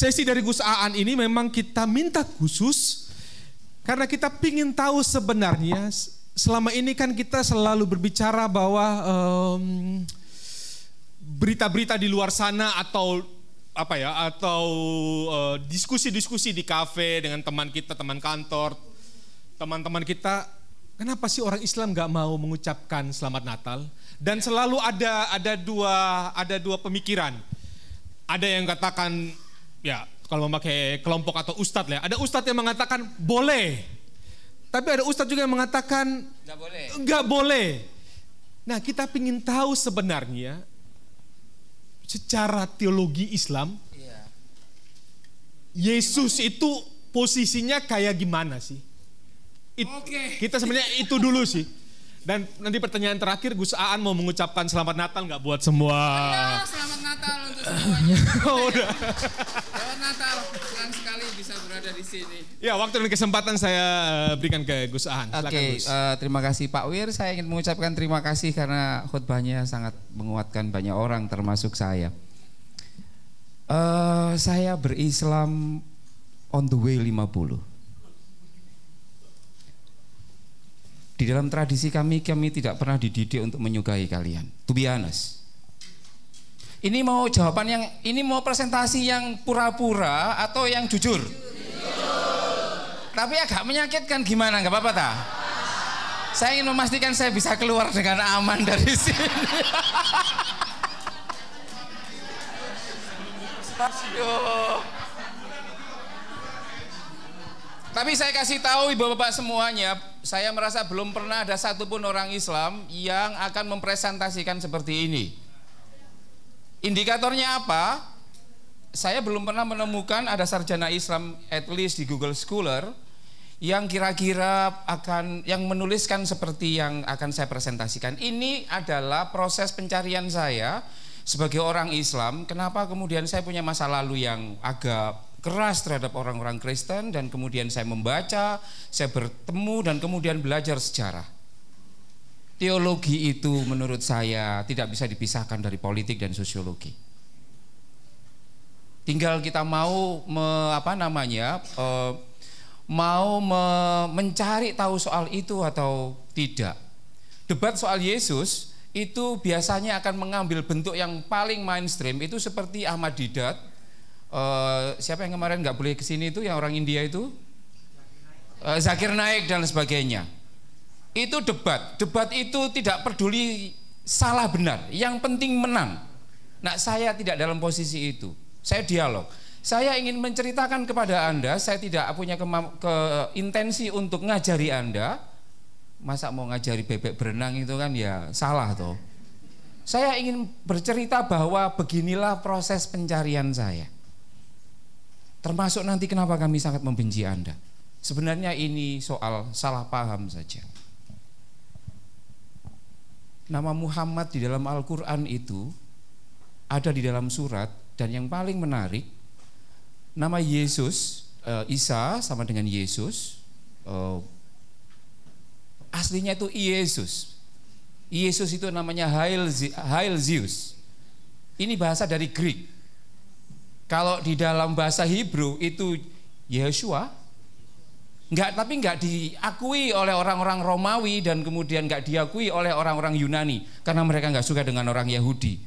sesi dari Gus Aan ini memang kita minta khusus karena kita ingin tahu sebenarnya selama ini kan kita selalu berbicara bahwa berita-berita um, di luar sana atau apa ya atau uh, diskusi-diskusi di kafe dengan teman kita teman kantor teman-teman kita kenapa sih orang Islam nggak mau mengucapkan selamat Natal dan ya. selalu ada ada dua ada dua pemikiran ada yang katakan ya kalau memakai kelompok atau ustadz ya ada ustadz yang mengatakan boleh tapi ada ustadz juga yang mengatakan nggak boleh nggak boleh nah kita ingin tahu sebenarnya secara teologi Islam, iya. Yesus itu posisinya kayak gimana sih? It, Oke. Kita sebenarnya itu dulu sih. Dan nanti pertanyaan terakhir Gus Aan mau mengucapkan selamat Natal nggak buat semua? Ya, selamat Natal untuk semuanya. oh, udah. Selamat Natal, senang sekali bisa berada di sini. Ya, waktu dan kesempatan saya eh, berikan ke Gus Aan. Oke, okay, uh, eh, terima kasih Pak Wir. Saya ingin mengucapkan terima kasih karena khutbahnya sangat menguatkan banyak orang termasuk saya. Uh, saya berislam on the way 50. Di dalam tradisi kami, kami tidak pernah dididik untuk menyukai kalian. To be honest. Ini mau jawaban yang, ini mau presentasi yang pura-pura atau yang jujur? jujur. Tapi agak menyakitkan gimana, nggak apa-apa tak? Saya ingin memastikan saya bisa keluar dengan aman dari sini. Tapi saya kasih tahu ibu bapak semuanya, saya merasa belum pernah ada satupun orang Islam yang akan mempresentasikan seperti ini. Indikatornya apa? Saya belum pernah menemukan ada sarjana Islam at least di Google Scholar yang kira-kira akan yang menuliskan seperti yang akan saya presentasikan. Ini adalah proses pencarian saya sebagai orang Islam. Kenapa kemudian saya punya masa lalu yang agak keras terhadap orang-orang Kristen dan kemudian saya membaca, saya bertemu dan kemudian belajar sejarah. Teologi itu menurut saya tidak bisa dipisahkan dari politik dan sosiologi. Tinggal kita mau me, apa namanya e, mau me, mencari tahu soal itu atau tidak. Debat soal Yesus itu biasanya akan mengambil bentuk yang paling mainstream itu seperti Ahmad Didat uh, siapa yang kemarin nggak boleh ke sini itu yang orang India itu? Uh, Zakir Naik dan sebagainya. Itu debat. Debat itu tidak peduli salah benar. Yang penting menang. Nah saya tidak dalam posisi itu. Saya dialog. Saya ingin menceritakan kepada anda saya tidak punya ke, intensi untuk ngajari anda. Masa mau ngajari bebek berenang itu kan ya salah toh. Saya ingin bercerita bahwa beginilah proses pencarian saya Termasuk nanti kenapa kami sangat membenci Anda. Sebenarnya ini soal salah paham saja. Nama Muhammad di dalam Al-Quran itu ada di dalam surat dan yang paling menarik nama Yesus uh, Isa sama dengan Yesus uh, aslinya itu Yesus. Yesus itu namanya Hail Zeus. Ini bahasa dari Greek. Kalau di dalam bahasa Hebrew itu Yeshua, Enggak, tapi enggak diakui oleh orang-orang Romawi dan kemudian enggak diakui oleh orang-orang Yunani karena mereka enggak suka dengan orang Yahudi.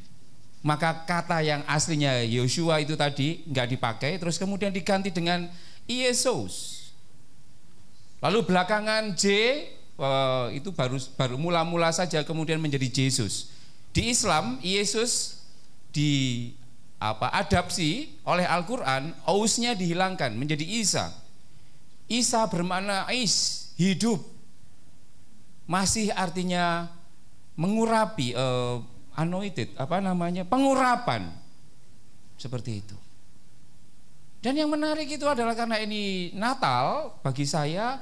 Maka kata yang aslinya Yeshua itu tadi enggak dipakai, terus kemudian diganti dengan Yesus. Lalu belakangan J eh, itu baru baru mula-mula saja kemudian menjadi Yesus. Di Islam Yesus di apa adapsi oleh Al-Qur'an, ausnya dihilangkan menjadi Isa. Isa bermakna is, hidup. Masih artinya mengurapi uh, anointed, apa namanya? pengurapan. Seperti itu. Dan yang menarik itu adalah karena ini Natal bagi saya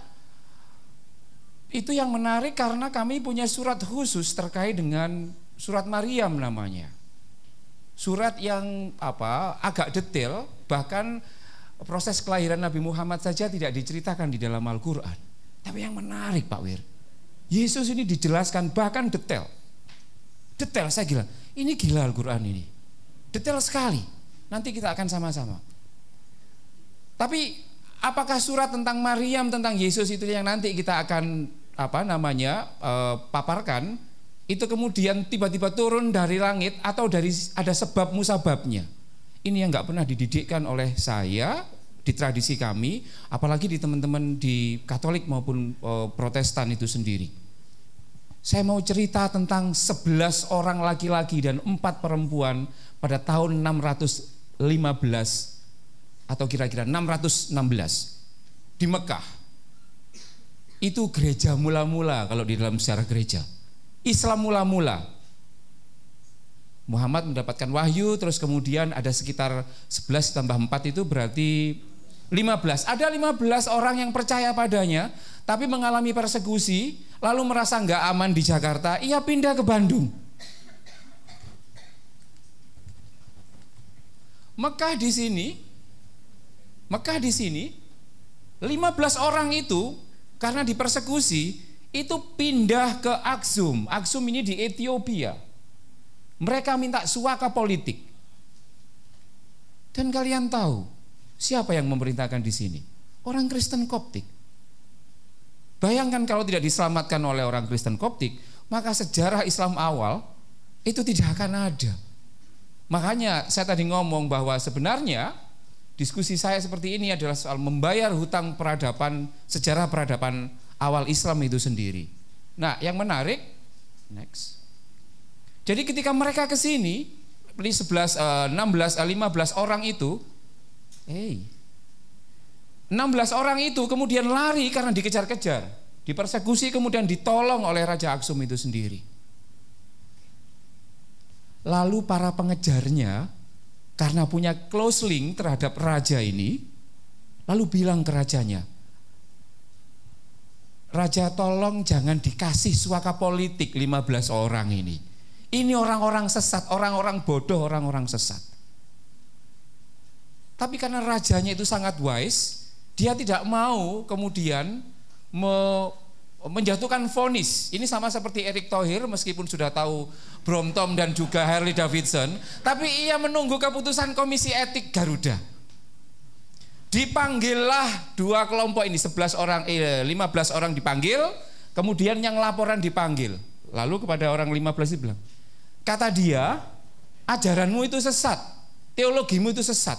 itu yang menarik karena kami punya surat khusus terkait dengan surat Maryam namanya surat yang apa agak detail bahkan proses kelahiran Nabi Muhammad saja tidak diceritakan di dalam Al-Qur'an. Tapi yang menarik Pak Wir, Yesus ini dijelaskan bahkan detail. Detail saya gila. Ini gila Al-Qur'an ini. Detail sekali. Nanti kita akan sama-sama. Tapi apakah surat tentang Maryam tentang Yesus itu yang nanti kita akan apa namanya uh, paparkan itu kemudian tiba-tiba turun dari langit atau dari ada sebab musababnya. Ini yang nggak pernah dididikkan oleh saya di tradisi kami, apalagi di teman-teman di Katolik maupun uh, Protestan itu sendiri. Saya mau cerita tentang 11 orang laki-laki dan 4 perempuan pada tahun 615 atau kira-kira 616 di Mekah. Itu gereja mula-mula kalau di dalam sejarah gereja. Islam mula-mula. Muhammad mendapatkan wahyu terus kemudian ada sekitar 11 tambah 4 itu berarti 15. Ada 15 orang yang percaya padanya tapi mengalami persekusi lalu merasa nggak aman di Jakarta, ia pindah ke Bandung. Mekah di sini Mekah di sini 15 orang itu karena dipersekusi itu pindah ke Aksum. Aksum ini di Ethiopia. Mereka minta suaka politik. Dan kalian tahu siapa yang memerintahkan di sini? Orang Kristen Koptik. Bayangkan kalau tidak diselamatkan oleh orang Kristen Koptik, maka sejarah Islam awal itu tidak akan ada. Makanya saya tadi ngomong bahwa sebenarnya Diskusi saya seperti ini adalah soal membayar hutang peradaban, sejarah peradaban awal Islam itu sendiri. Nah, yang menarik, next. Jadi ketika mereka ke sini, 11, 16, 15 orang itu, hey, 16 orang itu kemudian lari karena dikejar-kejar, dipersekusi kemudian ditolong oleh Raja Aksum itu sendiri. Lalu para pengejarnya karena punya close link terhadap raja ini, lalu bilang ke rajanya, Raja tolong jangan dikasih suaka politik 15 orang ini. Ini orang-orang sesat, orang-orang bodoh, orang-orang sesat. Tapi karena rajanya itu sangat wise, dia tidak mau kemudian me menjatuhkan vonis. Ini sama seperti Erick Thohir meskipun sudah tahu Bromtom dan juga Harley Davidson, tapi ia menunggu keputusan Komisi Etik Garuda. Dipanggillah dua kelompok ini, 11 orang eh, 15 orang dipanggil, kemudian yang laporan dipanggil. Lalu kepada orang 15 itu bilang, kata dia, ajaranmu itu sesat, teologimu itu sesat.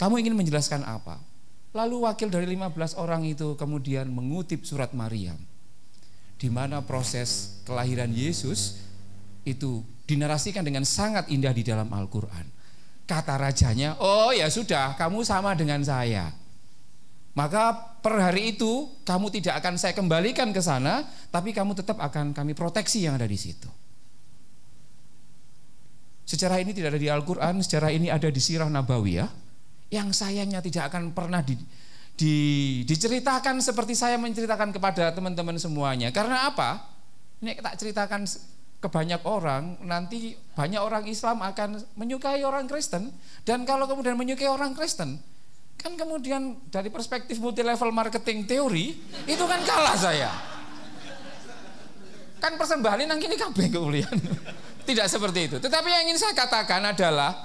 Kamu ingin menjelaskan apa? Lalu wakil dari 15 orang itu kemudian mengutip surat Maryam di mana proses kelahiran Yesus itu dinarasikan dengan sangat indah di dalam Al-Qur'an. Kata rajanya, "Oh ya sudah, kamu sama dengan saya." Maka per hari itu kamu tidak akan saya kembalikan ke sana, tapi kamu tetap akan kami proteksi yang ada di situ. Secara ini tidak ada di Al-Quran, secara ini ada di Sirah Nabawiyah yang sayangnya tidak akan pernah di, di, diceritakan seperti saya menceritakan kepada teman-teman semuanya. Karena apa? Ini tak ceritakan ke banyak orang, nanti banyak orang Islam akan menyukai orang Kristen. Dan kalau kemudian menyukai orang Kristen, kan kemudian dari perspektif multi level marketing teori, itu kan kalah saya. Kan persembahan ini kabeh kemuliaan. Tidak seperti itu. Tetapi yang ingin saya katakan adalah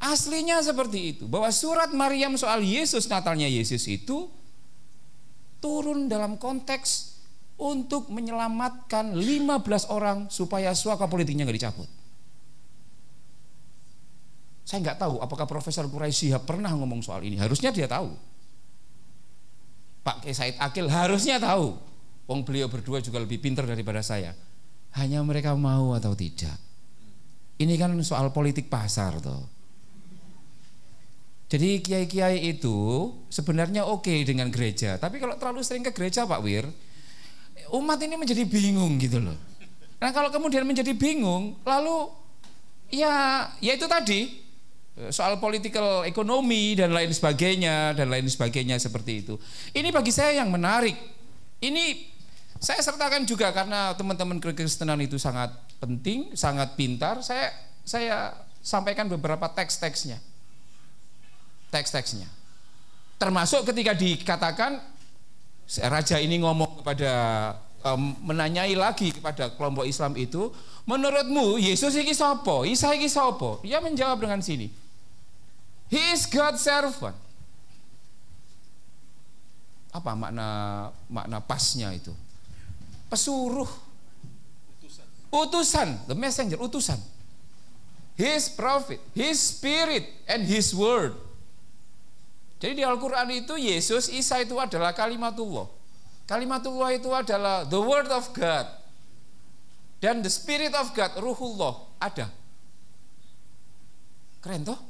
Aslinya seperti itu, bahwa surat Maryam soal Yesus, Natalnya Yesus itu turun dalam konteks untuk menyelamatkan 15 orang supaya suaka politiknya nggak dicabut. Saya nggak tahu apakah Profesor Quraisy pernah ngomong soal ini. Harusnya dia tahu. Pak Said Akil harusnya tahu. Wong beliau berdua juga lebih pintar daripada saya. Hanya mereka mau atau tidak. Ini kan soal politik pasar toh. Jadi kiai-kiai itu sebenarnya oke okay dengan gereja, tapi kalau terlalu sering ke gereja Pak Wir, umat ini menjadi bingung gitu loh. Nah kalau kemudian menjadi bingung, lalu ya ya itu tadi soal political ekonomi dan lain sebagainya dan lain sebagainya seperti itu. Ini bagi saya yang menarik. Ini saya sertakan juga karena teman-teman kekristenan itu sangat penting, sangat pintar. Saya saya sampaikan beberapa teks-teksnya teks-teksnya. Termasuk ketika dikatakan raja ini ngomong kepada menanyai lagi kepada kelompok Islam itu, menurutmu Yesus iki sapa? Isa iki sapa? Dia menjawab dengan sini. He is God's servant. Apa makna makna pasnya itu? Pesuruh. Utusan, the messenger, utusan. His prophet, his spirit and his word. Jadi di Al-Qur'an itu Yesus, Isa itu adalah kalimatullah. Kalimatullah itu adalah the word of God. Dan the spirit of God, ruhullah ada. Keren toh?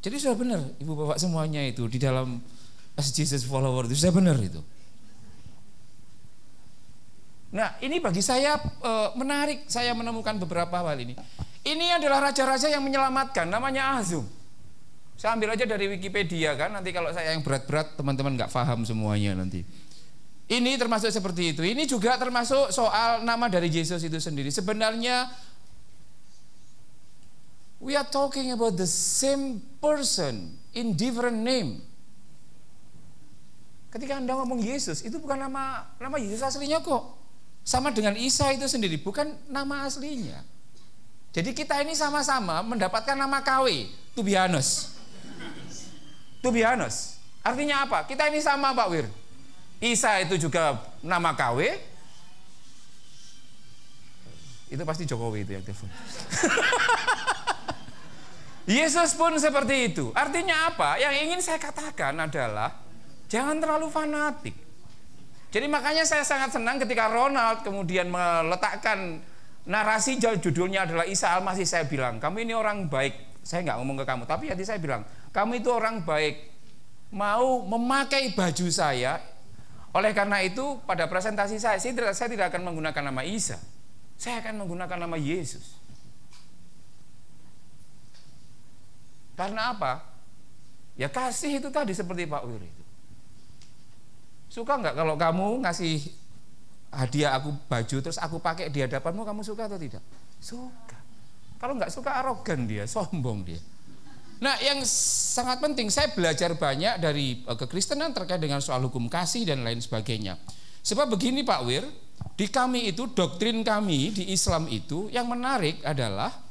Jadi sudah benar ibu bapak semuanya itu di dalam as Jesus follower itu sudah benar itu. Nah ini bagi saya e, menarik saya menemukan beberapa hal ini. Ini adalah raja-raja yang menyelamatkan namanya Azum. Saya ambil aja dari Wikipedia kan nanti kalau saya yang berat-berat teman-teman nggak paham semuanya nanti. Ini termasuk seperti itu. Ini juga termasuk soal nama dari Yesus itu sendiri. Sebenarnya We are talking about the same person in different name. Ketika Anda ngomong Yesus, itu bukan nama nama Yesus aslinya kok. Sama dengan Isa itu sendiri, bukan nama aslinya. Jadi kita ini sama-sama mendapatkan nama KW, honest. To. Artinya apa? Kita ini sama Pak Wir. Isa itu juga nama KW. Itu pasti Jokowi itu yang telepon. Yesus pun seperti itu. Artinya apa? Yang ingin saya katakan adalah jangan terlalu fanatik. Jadi makanya saya sangat senang ketika Ronald kemudian meletakkan narasi judulnya adalah Isa Al-Masih saya bilang, kamu ini orang baik. Saya nggak ngomong ke kamu, tapi hati saya bilang, kamu itu orang baik. Mau memakai baju saya. Oleh karena itu pada presentasi saya, saya tidak, saya tidak akan menggunakan nama Isa. Saya akan menggunakan nama Yesus. Karena apa? Ya kasih itu tadi seperti Pak Wir itu. Suka nggak kalau kamu ngasih hadiah aku baju terus aku pakai di hadapanmu kamu suka atau tidak? Suka. Kalau nggak suka arogan dia, sombong dia. Nah, yang sangat penting saya belajar banyak dari eh, kekristenan terkait dengan soal hukum kasih dan lain sebagainya. Sebab begini Pak Wir, di kami itu doktrin kami di Islam itu yang menarik adalah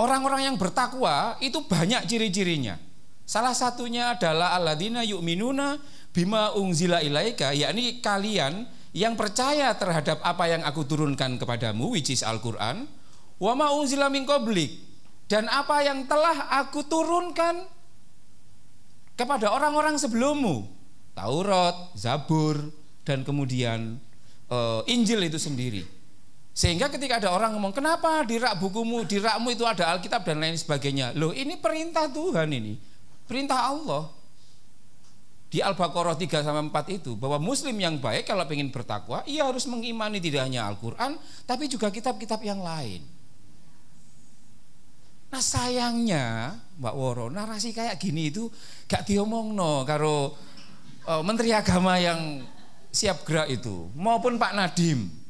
Orang-orang yang bertakwa itu banyak ciri-cirinya. Salah satunya adalah alladzina yu'minuna bima ungzila ilaika, yakni kalian yang percaya terhadap apa yang aku turunkan kepadamu, which is Al-Quran, wa ma ungzila min dan apa yang telah aku turunkan kepada orang-orang sebelummu, Taurat, Zabur, dan kemudian uh, Injil itu sendiri. Sehingga ketika ada orang ngomong, kenapa di rak bukumu, di rakmu itu ada Alkitab dan lain sebagainya. Loh ini perintah Tuhan ini. Perintah Allah. Di Al-Baqarah 3 sampai 4 itu bahwa muslim yang baik kalau ingin bertakwa, ia harus mengimani tidak hanya Al-Qur'an tapi juga kitab-kitab yang lain. Nah sayangnya Mbak Woro narasi kayak gini itu gak diomong no karo uh, Menteri Agama yang siap gerak itu maupun Pak Nadim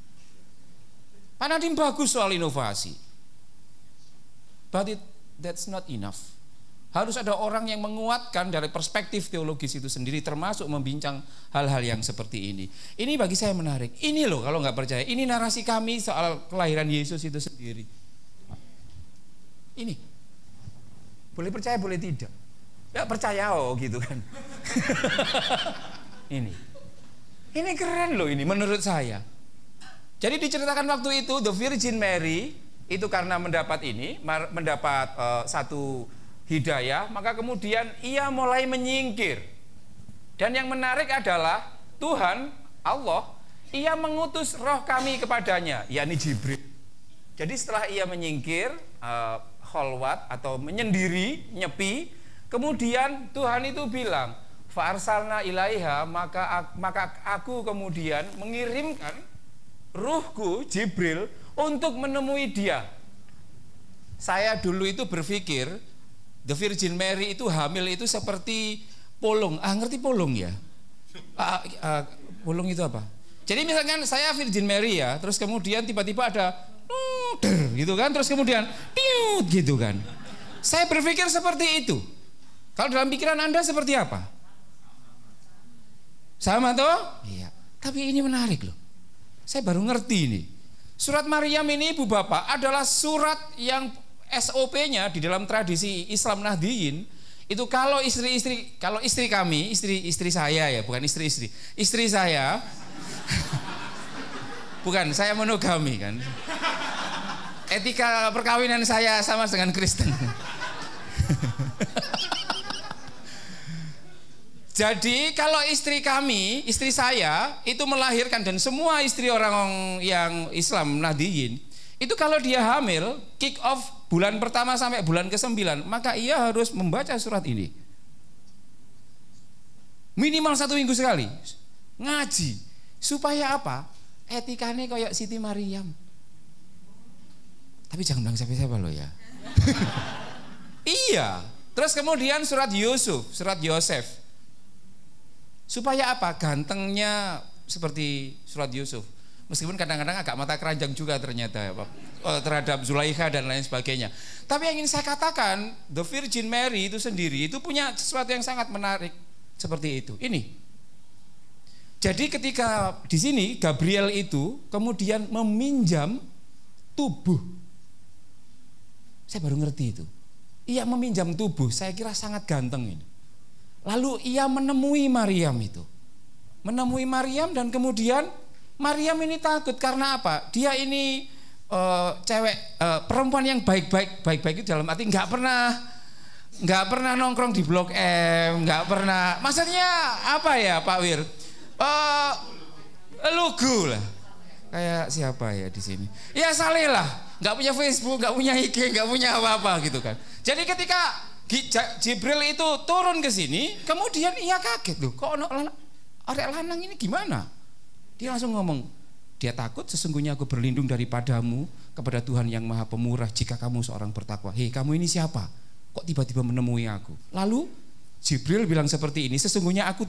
Pak Nadiem bagus soal inovasi. But it, that's not enough. Harus ada orang yang menguatkan dari perspektif teologis itu sendiri termasuk membincang hal-hal yang seperti ini. Ini bagi saya menarik. Ini loh kalau nggak percaya. Ini narasi kami soal kelahiran Yesus itu sendiri. Ini. Boleh percaya, boleh tidak. Ya percaya oh gitu kan. ini. Ini keren loh ini menurut saya. Jadi diceritakan waktu itu The Virgin Mary itu karena mendapat ini, mendapat uh, satu hidayah, maka kemudian ia mulai menyingkir. Dan yang menarik adalah Tuhan Allah ia mengutus roh kami kepadanya, yakni Jibril. Jadi setelah ia menyingkir uh, holwat atau menyendiri, nyepi, kemudian Tuhan itu bilang, "Fa'arsalna ilaiha," maka maka aku kemudian mengirimkan ruhku Jibril untuk menemui dia. Saya dulu itu berpikir The Virgin Mary itu hamil itu seperti polong. Ah ngerti polong ya? Ah, ah, polong itu apa? Jadi misalkan saya Virgin Mary ya, terus kemudian tiba-tiba ada gitu kan, terus kemudian tiut gitu kan. Saya berpikir seperti itu. Kalau dalam pikiran Anda seperti apa? Sama toh? Iya. Tapi ini menarik loh. Saya baru ngerti ini. Surat Maryam ini Ibu Bapak adalah surat yang SOP-nya di dalam tradisi Islam Nahdiyin itu kalau istri-istri kalau istri kami, istri-istri saya ya, bukan istri-istri. Istri saya bukan saya monogami kan. Etika perkawinan saya sama dengan Kristen. Jadi kalau istri kami, istri saya itu melahirkan dan semua istri orang yang Islam Nahdiyin itu kalau dia hamil, kick off bulan pertama sampai bulan ke-9, maka ia harus membaca surat ini. Minimal satu minggu sekali. Ngaji. Supaya apa? Etikanya kayak Siti Maryam. Tapi jangan bilang siapa-siapa loh ya. iya. Terus kemudian surat Yusuf, surat Yosef. Supaya apa? Gantengnya seperti surat Yusuf. Meskipun kadang-kadang agak mata keranjang juga ternyata ya Pak eh, terhadap Zulaikha dan lain sebagainya. Tapi yang ingin saya katakan, The Virgin Mary itu sendiri itu punya sesuatu yang sangat menarik seperti itu. Ini. Jadi ketika di sini Gabriel itu kemudian meminjam tubuh. Saya baru ngerti itu. Ia meminjam tubuh, saya kira sangat ganteng ini. Lalu ia menemui Maryam itu. Menemui Maryam dan kemudian Maryam ini takut karena apa? Dia ini uh, cewek uh, perempuan yang baik-baik, baik-baik itu dalam arti nggak pernah nggak pernah nongkrong di blok M, nggak pernah. Maksudnya apa ya Pak Wir? Uh, lugu lah. Kayak siapa ya di sini? Ya Saleh lah. Nggak punya Facebook, nggak punya IG, nggak punya apa-apa gitu kan. Jadi ketika Jibril itu turun ke sini, kemudian ia kaget loh. Kok orang lanang ini gimana? Dia langsung ngomong, dia takut sesungguhnya aku berlindung daripadamu kepada Tuhan yang maha pemurah jika kamu seorang bertakwa. Hei kamu ini siapa? Kok tiba-tiba menemui aku? Lalu Jibril bilang seperti ini, sesungguhnya aku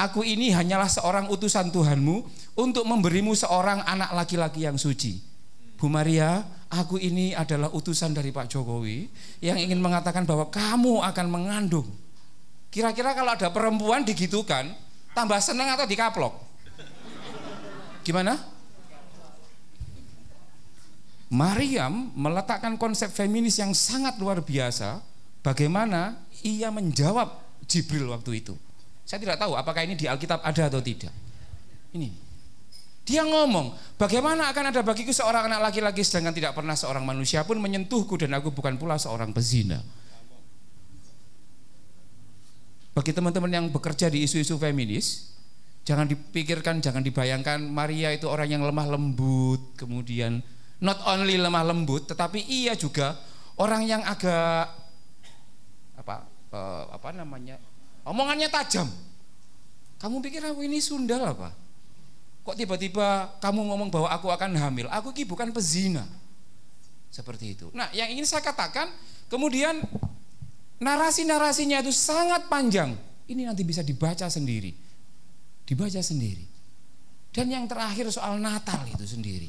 aku ini hanyalah seorang utusan Tuhanmu untuk memberimu seorang anak laki-laki yang suci. Bu Maria, aku ini adalah utusan dari Pak Jokowi yang ingin mengatakan bahwa kamu akan mengandung. Kira-kira kalau ada perempuan digitukan, tambah senang atau dikaplok? Gimana? Maryam meletakkan konsep feminis yang sangat luar biasa. Bagaimana ia menjawab Jibril waktu itu. Saya tidak tahu apakah ini di Alkitab ada atau tidak. Ini. Dia ngomong, bagaimana akan ada bagiku seorang anak laki-laki sedangkan tidak pernah seorang manusia pun menyentuhku dan aku bukan pula seorang pezina. Bagi teman-teman yang bekerja di isu-isu feminis, Jangan dipikirkan, jangan dibayangkan Maria itu orang yang lemah lembut, kemudian not only lemah lembut, tetapi ia juga orang yang agak apa uh, apa namanya omongannya tajam. Kamu pikir aku ini sundal apa? Kok tiba-tiba kamu ngomong bahwa aku akan hamil? Aku ini bukan pezina. Seperti itu. Nah, yang ingin saya katakan, kemudian narasi-narasinya itu sangat panjang. Ini nanti bisa dibaca sendiri Dibaca sendiri. Dan yang terakhir soal Natal itu sendiri.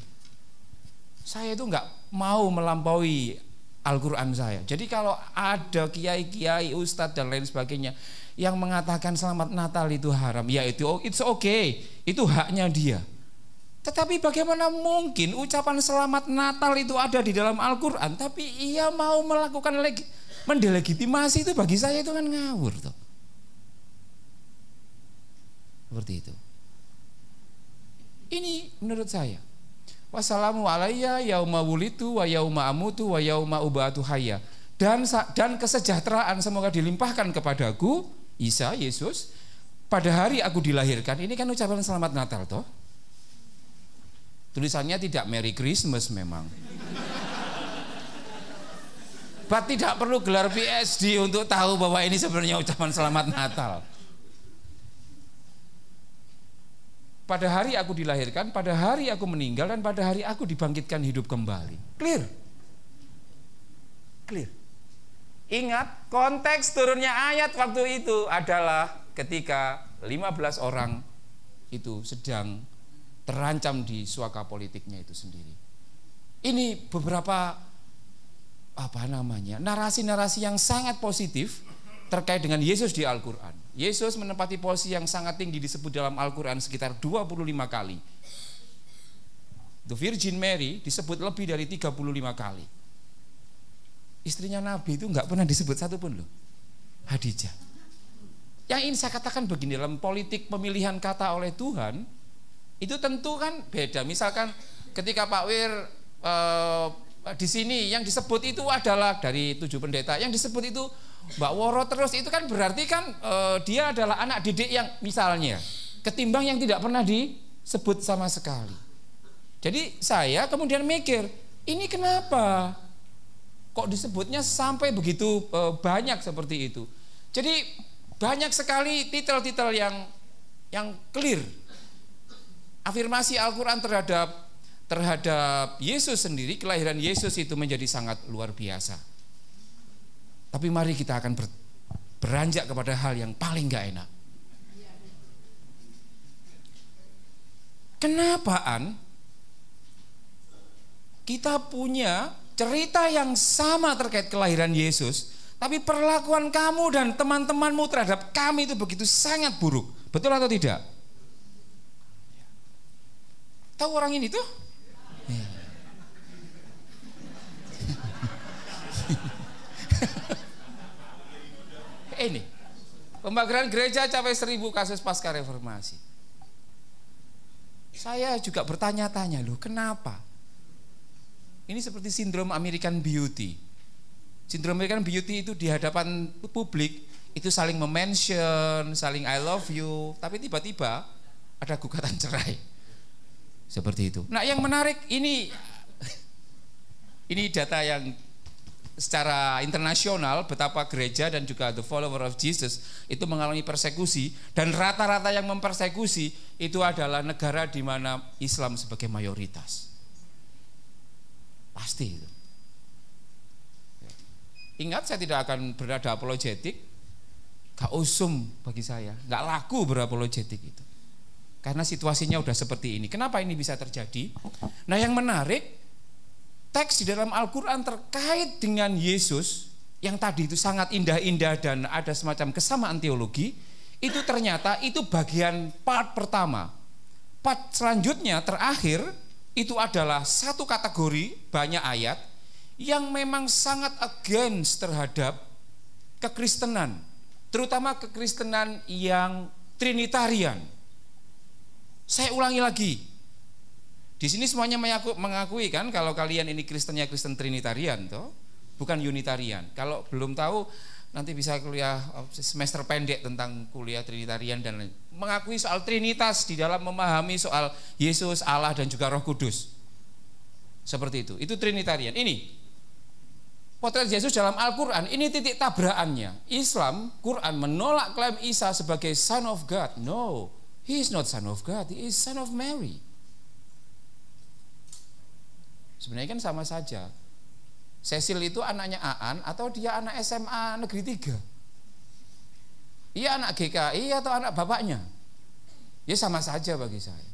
Saya itu nggak mau melampaui Al-Quran saya. Jadi kalau ada kiai-kiai, ustadz dan lain sebagainya yang mengatakan selamat Natal itu haram, ya itu it's okay, itu haknya dia. Tetapi bagaimana mungkin ucapan selamat Natal itu ada di dalam Al-Quran, tapi ia mau melakukan mendelegitimasi itu bagi saya itu kan ngawur tuh. Seperti itu. Ini menurut saya. Wassalamu alayya yauma wulitu wa yauma amutu wa yauma ubatu hayya. Dan dan kesejahteraan semoga dilimpahkan kepadaku Isa Yesus pada hari aku dilahirkan. Ini kan ucapan selamat Natal toh. Tulisannya tidak Merry Christmas memang. Tidak perlu gelar PhD untuk tahu bahwa ini sebenarnya ucapan selamat Natal. Pada hari aku dilahirkan, pada hari aku meninggal, dan pada hari aku dibangkitkan hidup kembali. Clear? Clear. Ingat, konteks turunnya ayat waktu itu adalah ketika 15 orang itu sedang terancam di suaka politiknya itu sendiri. Ini beberapa apa namanya narasi-narasi yang sangat positif terkait dengan Yesus di Al-Quran. Yesus menempati posisi yang sangat tinggi disebut dalam Al-Quran sekitar 25 kali. The Virgin Mary disebut lebih dari 35 kali. istrinya Nabi itu nggak pernah disebut satu pun loh. Hadijah. Yang ingin saya katakan begini dalam politik pemilihan kata oleh Tuhan itu tentu kan beda. Misalkan ketika Pak Wir eh, di sini yang disebut itu adalah dari tujuh pendeta, yang disebut itu Mbak Woro terus itu kan berarti kan eh, dia adalah anak didik yang misalnya ketimbang yang tidak pernah disebut sama sekali. Jadi saya kemudian mikir ini kenapa kok disebutnya sampai begitu eh, banyak seperti itu. Jadi banyak sekali titel-titel yang yang clear. Afirmasi Al-Qur'an terhadap terhadap Yesus sendiri, kelahiran Yesus itu menjadi sangat luar biasa. Tapi mari kita akan ber, beranjak kepada hal yang paling gak enak. Kenapaan kita punya cerita yang sama terkait kelahiran Yesus, tapi perlakuan kamu dan teman-temanmu terhadap kami itu begitu sangat buruk. Betul atau tidak? Tahu orang ini tuh? ini pembakaran gereja capai seribu kasus pasca reformasi. Saya juga bertanya-tanya loh, kenapa? Ini seperti sindrom American Beauty. Sindrom American Beauty itu di hadapan publik itu saling memention, saling I love you, tapi tiba-tiba ada gugatan cerai. Seperti itu. Nah, yang menarik ini ini data yang secara internasional betapa gereja dan juga the follower of Jesus itu mengalami persekusi dan rata-rata yang mempersekusi itu adalah negara di mana Islam sebagai mayoritas. Pasti itu. Ingat saya tidak akan berada apologetik, gak usum bagi saya, gak laku berapologetik itu. Karena situasinya udah seperti ini. Kenapa ini bisa terjadi? Nah yang menarik, teks di dalam Al-Quran terkait dengan Yesus, yang tadi itu sangat indah-indah dan ada semacam kesamaan teologi, itu ternyata itu bagian part pertama. Part selanjutnya terakhir itu adalah satu kategori banyak ayat yang memang sangat against terhadap kekristenan, terutama kekristenan yang trinitarian. Saya ulangi lagi. Di sini semuanya mengakui kan kalau kalian ini Kristennya Kristen Trinitarian toh, bukan Unitarian. Kalau belum tahu nanti bisa kuliah oh, semester pendek tentang kuliah Trinitarian dan lain. Mengakui soal Trinitas di dalam memahami soal Yesus, Allah dan juga Roh Kudus. Seperti itu. Itu Trinitarian. Ini potret Yesus dalam Al-Quran, ini titik tabrakannya. Islam, Quran menolak klaim Isa sebagai son of God. No, he is not son of God, he is son of Mary. Sebenarnya kan sama saja. Cecil itu anaknya Aan atau dia anak SMA negeri 3? Iya anak GKI atau anak bapaknya? Ya sama saja bagi saya.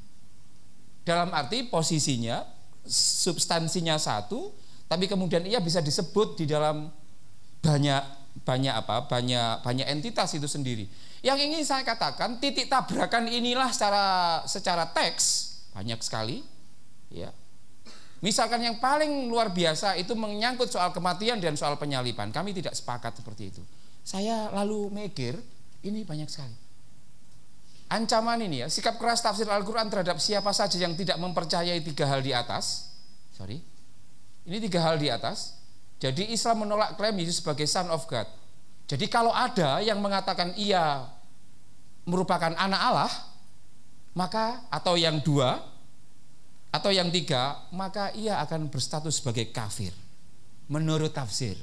Dalam arti posisinya, substansinya satu, tapi kemudian ia bisa disebut di dalam banyak banyak apa banyak banyak entitas itu sendiri. Yang ingin saya katakan titik tabrakan inilah secara secara teks banyak sekali ya. Misalkan yang paling luar biasa itu menyangkut soal kematian dan soal penyaliban. Kami tidak sepakat seperti itu. Saya lalu mikir ini banyak sekali. Ancaman ini ya sikap keras tafsir Al-Quran terhadap siapa saja yang tidak mempercayai tiga hal di atas sorry ini tiga hal di atas. Jadi Islam menolak klaim Yesus sebagai son of God. Jadi kalau ada yang mengatakan ia merupakan anak Allah, maka atau yang dua atau yang tiga, maka ia akan berstatus sebagai kafir. Menurut tafsir.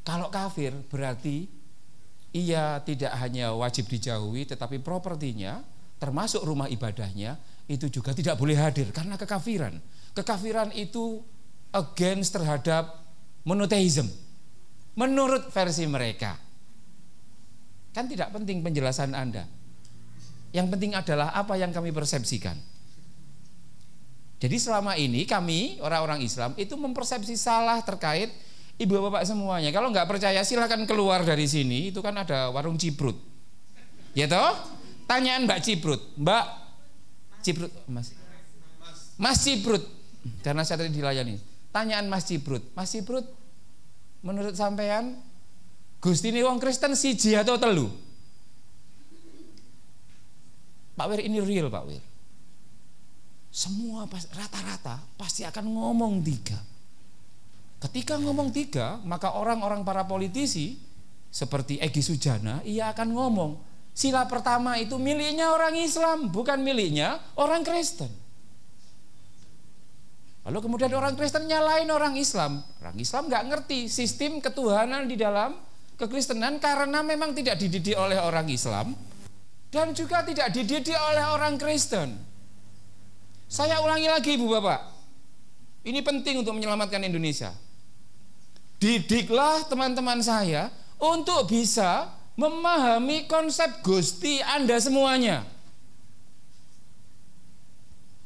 Kalau kafir berarti ia tidak hanya wajib dijauhi tetapi propertinya termasuk rumah ibadahnya itu juga tidak boleh hadir karena kekafiran. Kekafiran itu against terhadap monotheism menurut versi mereka. Kan tidak penting penjelasan Anda. Yang penting adalah apa yang kami persepsikan. Jadi selama ini kami orang-orang Islam itu mempersepsi salah terkait ibu bapak semuanya. Kalau nggak percaya silahkan keluar dari sini. Itu kan ada warung cibrut. Ya toh? Tanyaan Mbak Cibrut. Mbak Cibrut, Mas. Mas Cibrut. Karena saya tadi dilayani. Tanyaan Mas Cibrut, Mas Cibrut, Menurut sampean Gusti ini wong Kristen siji atau telu? Pak Wir ini real Pak Wir. Semua rata-rata pasti akan ngomong tiga. Ketika ngomong tiga, maka orang-orang para politisi seperti Egi Sujana, ia akan ngomong sila pertama itu miliknya orang Islam, bukan miliknya orang Kristen. Lalu kemudian orang Kristen nyalain orang Islam. Orang Islam nggak ngerti sistem ketuhanan di dalam kekristenan karena memang tidak dididik oleh orang Islam dan juga tidak dididik oleh orang Kristen. Saya ulangi lagi Ibu Bapak. Ini penting untuk menyelamatkan Indonesia. Didiklah teman-teman saya untuk bisa memahami konsep Gusti Anda semuanya.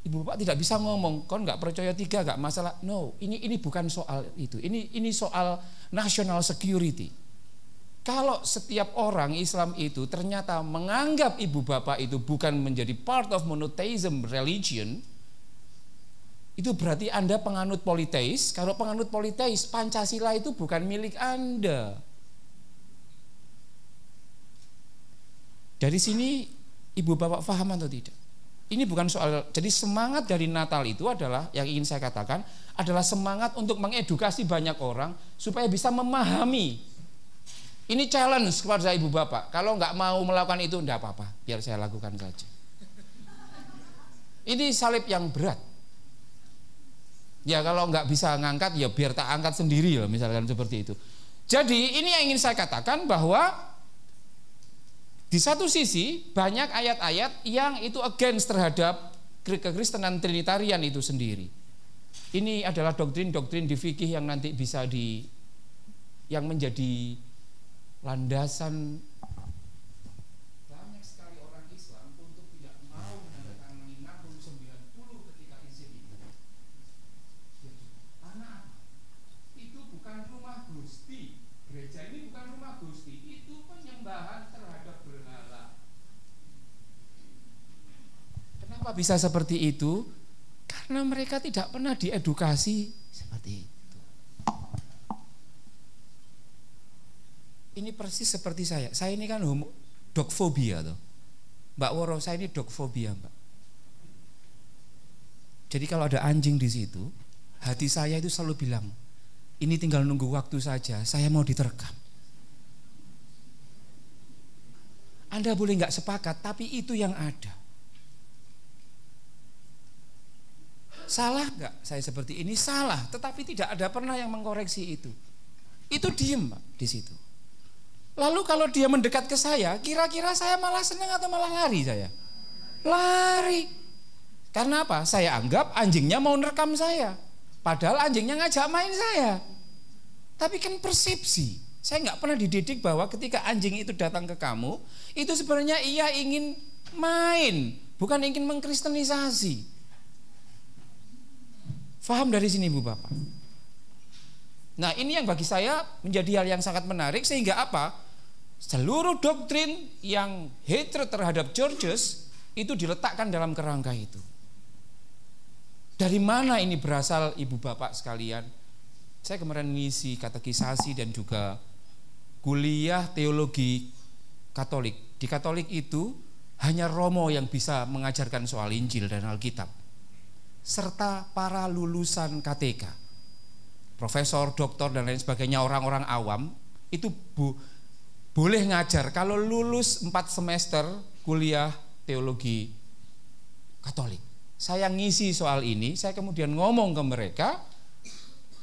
Ibu bapak tidak bisa ngomong, kon nggak percaya tiga nggak masalah. No, ini ini bukan soal itu. Ini ini soal national security. Kalau setiap orang Islam itu ternyata menganggap ibu bapak itu bukan menjadi part of monotheism religion, itu berarti Anda penganut politeis. Kalau penganut politeis, Pancasila itu bukan milik Anda. Dari sini ibu bapak paham atau tidak? Ini bukan soal, jadi semangat dari Natal itu adalah yang ingin saya katakan adalah semangat untuk mengedukasi banyak orang supaya bisa memahami. Ini challenge kepada ibu bapak. Kalau nggak mau melakukan itu, enggak apa-apa, biar saya lakukan saja. Ini salib yang berat. Ya kalau nggak bisa ngangkat, ya biar tak angkat sendiri lah, misalkan seperti itu. Jadi ini yang ingin saya katakan bahwa di satu sisi banyak ayat-ayat yang itu against terhadap kekristenan trinitarian itu sendiri. Ini adalah doktrin-doktrin di fikih yang nanti bisa di yang menjadi landasan bisa seperti itu? Karena mereka tidak pernah diedukasi seperti itu. Ini persis seperti saya. Saya ini kan homo, dogfobia tuh. Mbak Woro, saya ini dogfobia, Mbak. Jadi kalau ada anjing di situ, hati saya itu selalu bilang, ini tinggal nunggu waktu saja, saya mau diterkam. Anda boleh nggak sepakat, tapi itu yang ada. Salah nggak saya seperti ini? Salah, tetapi tidak ada pernah yang mengkoreksi itu. Itu diem Pak, di situ. Lalu kalau dia mendekat ke saya, kira-kira saya malah senang atau malah lari saya? Lari. Karena apa? Saya anggap anjingnya mau nerekam saya. Padahal anjingnya ngajak main saya. Tapi kan persepsi. Saya nggak pernah dididik bahwa ketika anjing itu datang ke kamu, itu sebenarnya ia ingin main, bukan ingin mengkristenisasi. Faham dari sini Bu Bapak. Nah ini yang bagi saya menjadi hal yang sangat menarik sehingga apa? Seluruh doktrin yang hatred terhadap churches itu diletakkan dalam kerangka itu. Dari mana ini berasal ibu bapak sekalian? Saya kemarin mengisi katekisasi dan juga kuliah teologi Katolik. Di Katolik itu hanya Romo yang bisa mengajarkan soal Injil dan Alkitab serta para lulusan KTK, profesor, doktor dan lain sebagainya orang-orang awam itu bu, boleh ngajar kalau lulus 4 semester kuliah teologi Katolik. Saya ngisi soal ini, saya kemudian ngomong ke mereka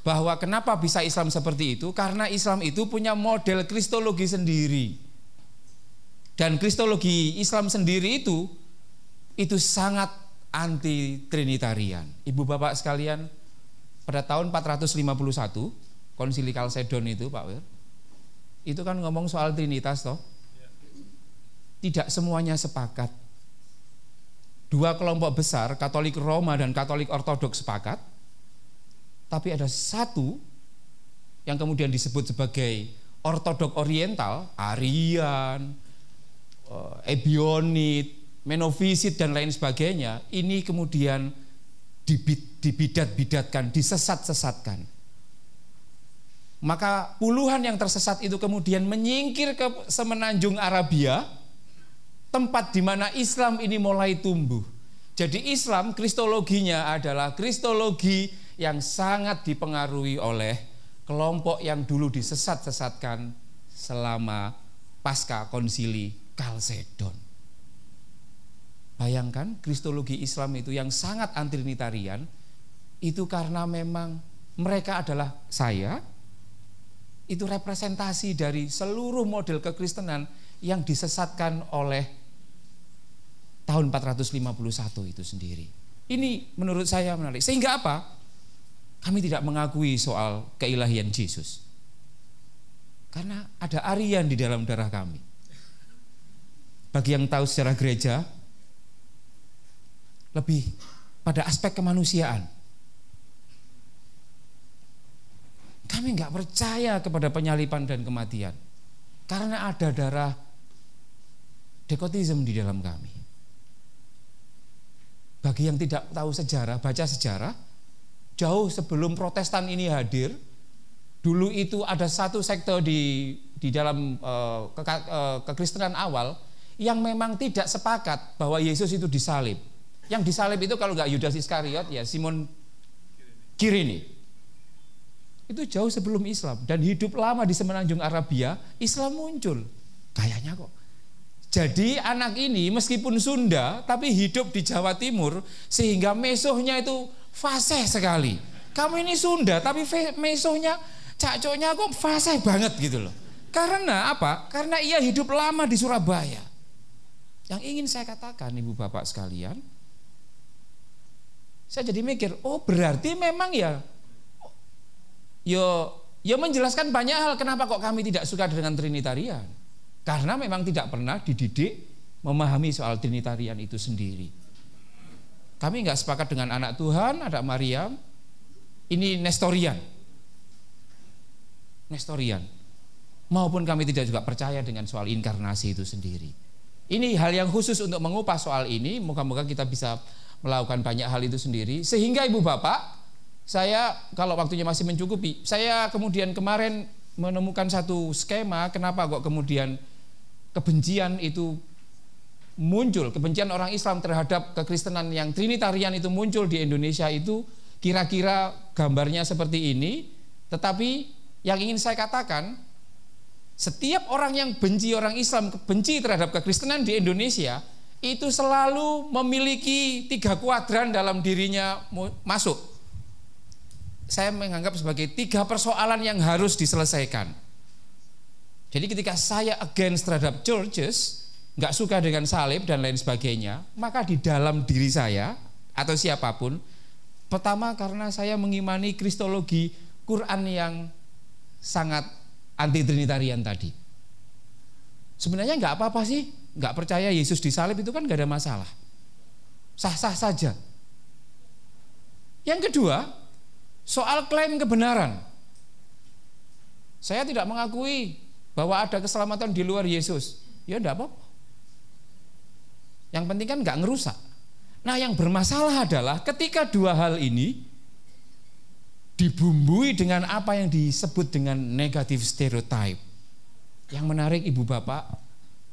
bahwa kenapa bisa Islam seperti itu? Karena Islam itu punya model kristologi sendiri. Dan kristologi Islam sendiri itu itu sangat anti trinitarian. Ibu bapak sekalian, pada tahun 451 konsili Kalsedon itu Pak Wir, itu kan ngomong soal trinitas toh. Tidak semuanya sepakat. Dua kelompok besar, Katolik Roma dan Katolik Ortodoks sepakat. Tapi ada satu yang kemudian disebut sebagai Ortodok Oriental, Arian, eh, Ebionit, menofisit dan lain sebagainya, ini kemudian dibidat-bidatkan, disesat-sesatkan. Maka puluhan yang tersesat itu kemudian menyingkir ke semenanjung Arabia, tempat di mana Islam ini mulai tumbuh. Jadi Islam kristologinya adalah kristologi yang sangat dipengaruhi oleh kelompok yang dulu disesat-sesatkan selama pasca konsili Kalsedon. Bayangkan kristologi Islam itu yang sangat antrinitarian itu karena memang mereka adalah saya itu representasi dari seluruh model kekristenan yang disesatkan oleh tahun 451 itu sendiri. Ini menurut saya menarik. Sehingga apa? Kami tidak mengakui soal keilahian Yesus. Karena ada Arian di dalam darah kami. Bagi yang tahu secara gereja, lebih pada aspek kemanusiaan. Kami nggak percaya kepada penyalipan dan kematian. Karena ada darah dekotisme di dalam kami. Bagi yang tidak tahu sejarah, baca sejarah, jauh sebelum protestan ini hadir, dulu itu ada satu sektor di di dalam uh, ke, uh, kekristenan awal yang memang tidak sepakat bahwa Yesus itu disalib. Yang disalib itu kalau nggak Yudas Iskariot ya Simon Kirini. Itu jauh sebelum Islam dan hidup lama di semenanjung Arabia, Islam muncul. Kayaknya kok. Jadi anak ini meskipun Sunda tapi hidup di Jawa Timur sehingga mesohnya itu fasih sekali. Kamu ini Sunda tapi mesohnya cakcoknya kok fasih banget gitu loh. Karena apa? Karena ia hidup lama di Surabaya. Yang ingin saya katakan Ibu Bapak sekalian, saya jadi mikir, oh berarti memang ya yo yo menjelaskan banyak hal kenapa kok kami tidak suka dengan Trinitarian. Karena memang tidak pernah dididik memahami soal Trinitarian itu sendiri. Kami nggak sepakat dengan anak Tuhan, anak Maryam. Ini Nestorian. Nestorian. Maupun kami tidak juga percaya dengan soal inkarnasi itu sendiri. Ini hal yang khusus untuk mengupas soal ini. Moga-moga kita bisa melakukan banyak hal itu sendiri. Sehingga ibu bapak, saya kalau waktunya masih mencukupi, saya kemudian kemarin menemukan satu skema kenapa kok kemudian kebencian itu muncul, kebencian orang Islam terhadap kekristenan yang trinitarian itu muncul di Indonesia itu kira-kira gambarnya seperti ini, tetapi yang ingin saya katakan setiap orang yang benci orang Islam, benci terhadap kekristenan di Indonesia itu selalu memiliki tiga kuadran dalam dirinya masuk saya menganggap sebagai tiga persoalan yang harus diselesaikan. Jadi ketika saya against terhadap churches, nggak suka dengan salib dan lain sebagainya, maka di dalam diri saya atau siapa pun, pertama karena saya mengimani kristologi Quran yang sangat anti trinitarian tadi. Sebenarnya nggak apa-apa sih, nggak percaya Yesus disalib itu kan nggak ada masalah, sah-sah saja. Yang kedua, Soal klaim kebenaran. Saya tidak mengakui bahwa ada keselamatan di luar Yesus. Ya enggak apa-apa. Yang penting kan enggak ngerusak. Nah yang bermasalah adalah ketika dua hal ini dibumbui dengan apa yang disebut dengan negatif stereotype. Yang menarik ibu bapak,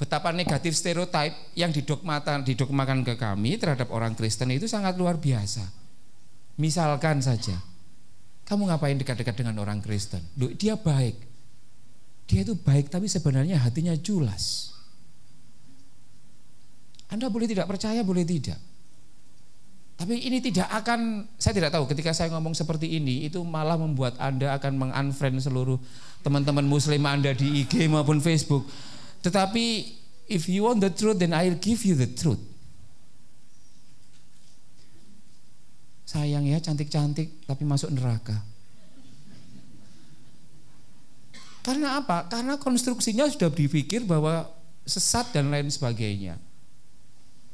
betapa negatif stereotype yang didogmakan, didogmakan ke kami terhadap orang Kristen itu sangat luar biasa. Misalkan saja, kamu ngapain dekat-dekat dengan orang Kristen? Dia baik. Dia itu baik tapi sebenarnya hatinya culas. Anda boleh tidak percaya, boleh tidak. Tapi ini tidak akan, saya tidak tahu ketika saya ngomong seperti ini, itu malah membuat Anda akan mengunfriend seluruh teman-teman muslim Anda di IG maupun Facebook. Tetapi if you want the truth, then I'll give you the truth. Sayang ya cantik-cantik tapi masuk neraka. Karena apa? Karena konstruksinya sudah dipikir bahwa sesat dan lain sebagainya.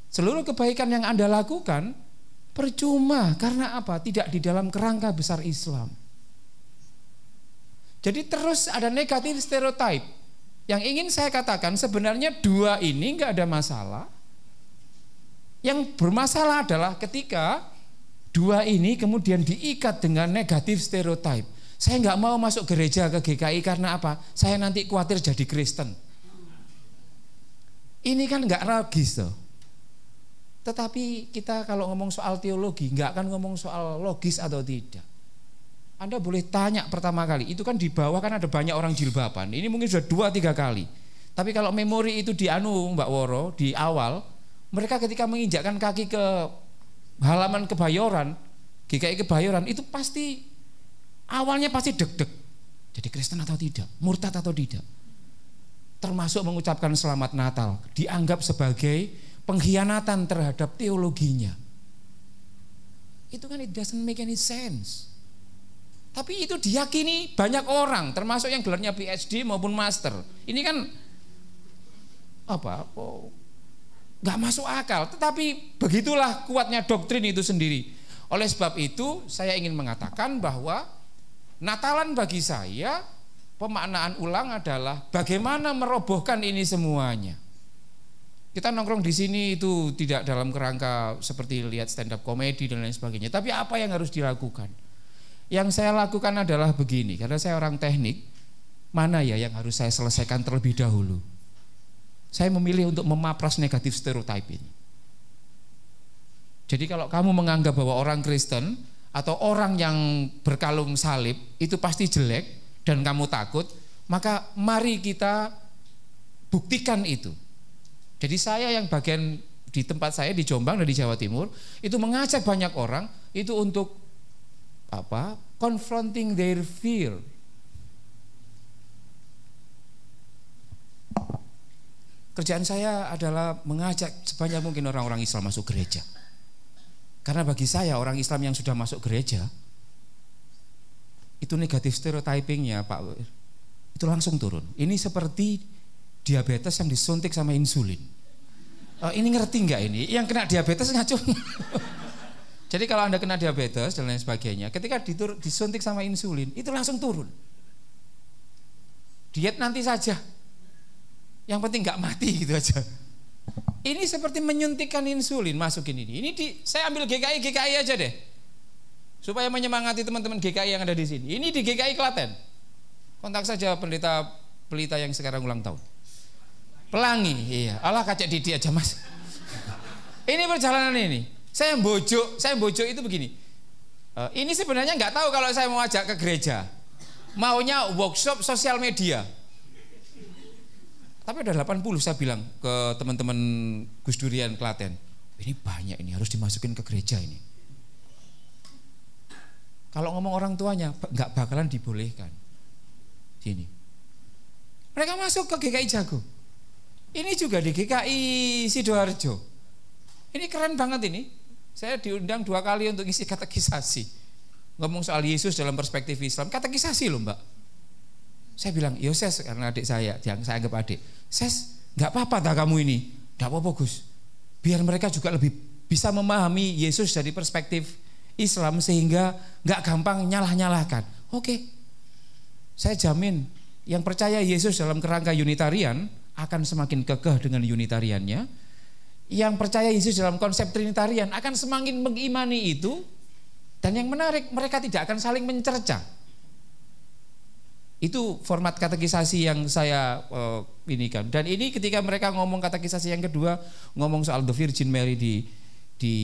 Seluruh kebaikan yang Anda lakukan percuma karena apa? Tidak di dalam kerangka besar Islam. Jadi terus ada negatif stereotip. Yang ingin saya katakan sebenarnya dua ini nggak ada masalah. Yang bermasalah adalah ketika Dua ini kemudian diikat dengan negatif stereotip. Saya nggak mau masuk gereja ke GKI karena apa? Saya nanti khawatir jadi Kristen. Ini kan nggak logis tuh. Tetapi kita kalau ngomong soal teologi nggak akan ngomong soal logis atau tidak. Anda boleh tanya pertama kali, itu kan di bawah kan ada banyak orang jilbaban. Ini mungkin sudah dua tiga kali. Tapi kalau memori itu di anu Mbak Woro di awal, mereka ketika menginjakkan kaki ke halaman kebayoran, GKI kebayoran itu pasti awalnya pasti deg-deg. Jadi Kristen atau tidak, murtad atau tidak. Termasuk mengucapkan selamat Natal, dianggap sebagai pengkhianatan terhadap teologinya. Itu kan it doesn't make any sense. Tapi itu diyakini banyak orang, termasuk yang gelarnya PhD maupun master. Ini kan apa? Oh, nggak masuk akal. Tetapi begitulah kuatnya doktrin itu sendiri. Oleh sebab itu, saya ingin mengatakan bahwa Natalan bagi saya pemaknaan ulang adalah bagaimana merobohkan ini semuanya. Kita nongkrong di sini itu tidak dalam kerangka seperti lihat stand up komedi dan lain sebagainya. Tapi apa yang harus dilakukan? Yang saya lakukan adalah begini, karena saya orang teknik, mana ya yang harus saya selesaikan terlebih dahulu? Saya memilih untuk memapras negatif stereotype ini. Jadi kalau kamu menganggap bahwa orang Kristen atau orang yang berkalung salib itu pasti jelek dan kamu takut, maka mari kita buktikan itu. Jadi saya yang bagian di tempat saya di Jombang dan di Jawa Timur itu mengajak banyak orang itu untuk apa? confronting their fear Kerjaan saya adalah mengajak sebanyak mungkin orang-orang Islam masuk gereja. Karena bagi saya orang Islam yang sudah masuk gereja itu negatif stereotypingnya Pak itu langsung turun. Ini seperti diabetes yang disuntik sama insulin. Uh, ini ngerti nggak ini? Yang kena diabetes ngacung. Jadi kalau anda kena diabetes dan lain sebagainya, ketika ditur, disuntik sama insulin itu langsung turun. Diet nanti saja, yang penting nggak mati gitu aja. Ini seperti menyuntikkan insulin masukin ini. Ini di, saya ambil GKI GKI aja deh. Supaya menyemangati teman-teman GKI yang ada di sini. Ini di GKI Klaten. Kontak saja pendeta pelita yang sekarang ulang tahun. Pelangi, iya. Allah kacak Didi aja mas. Ini perjalanan ini. Saya bojo, saya bojo itu begini. Uh, ini sebenarnya nggak tahu kalau saya mau ajak ke gereja. Maunya workshop sosial media. Tapi ada 80 saya bilang ke teman-teman Gus Durian Klaten. Ini banyak ini harus dimasukin ke gereja ini. Kalau ngomong orang tuanya nggak bakalan dibolehkan. Sini. Mereka masuk ke GKI Jago. Ini juga di GKI Sidoarjo. Ini keren banget ini. Saya diundang dua kali untuk isi katekisasi. Ngomong soal Yesus dalam perspektif Islam. Katekisasi loh mbak. Saya bilang, Yoses karena adik saya, yang saya anggap adik. Ses, nggak apa-apa tak kamu ini, nggak apa-apa Gus. Biar mereka juga lebih bisa memahami Yesus dari perspektif Islam sehingga nggak gampang nyalah-nyalahkan. Oke, saya jamin yang percaya Yesus dalam kerangka Unitarian akan semakin kekeh dengan Unitariannya. Yang percaya Yesus dalam konsep Trinitarian akan semakin mengimani itu. Dan yang menarik, mereka tidak akan saling mencerca. Itu format katekisasi yang saya uh, ini kan. Dan ini ketika mereka ngomong katekisasi yang kedua, ngomong soal the Virgin Mary di di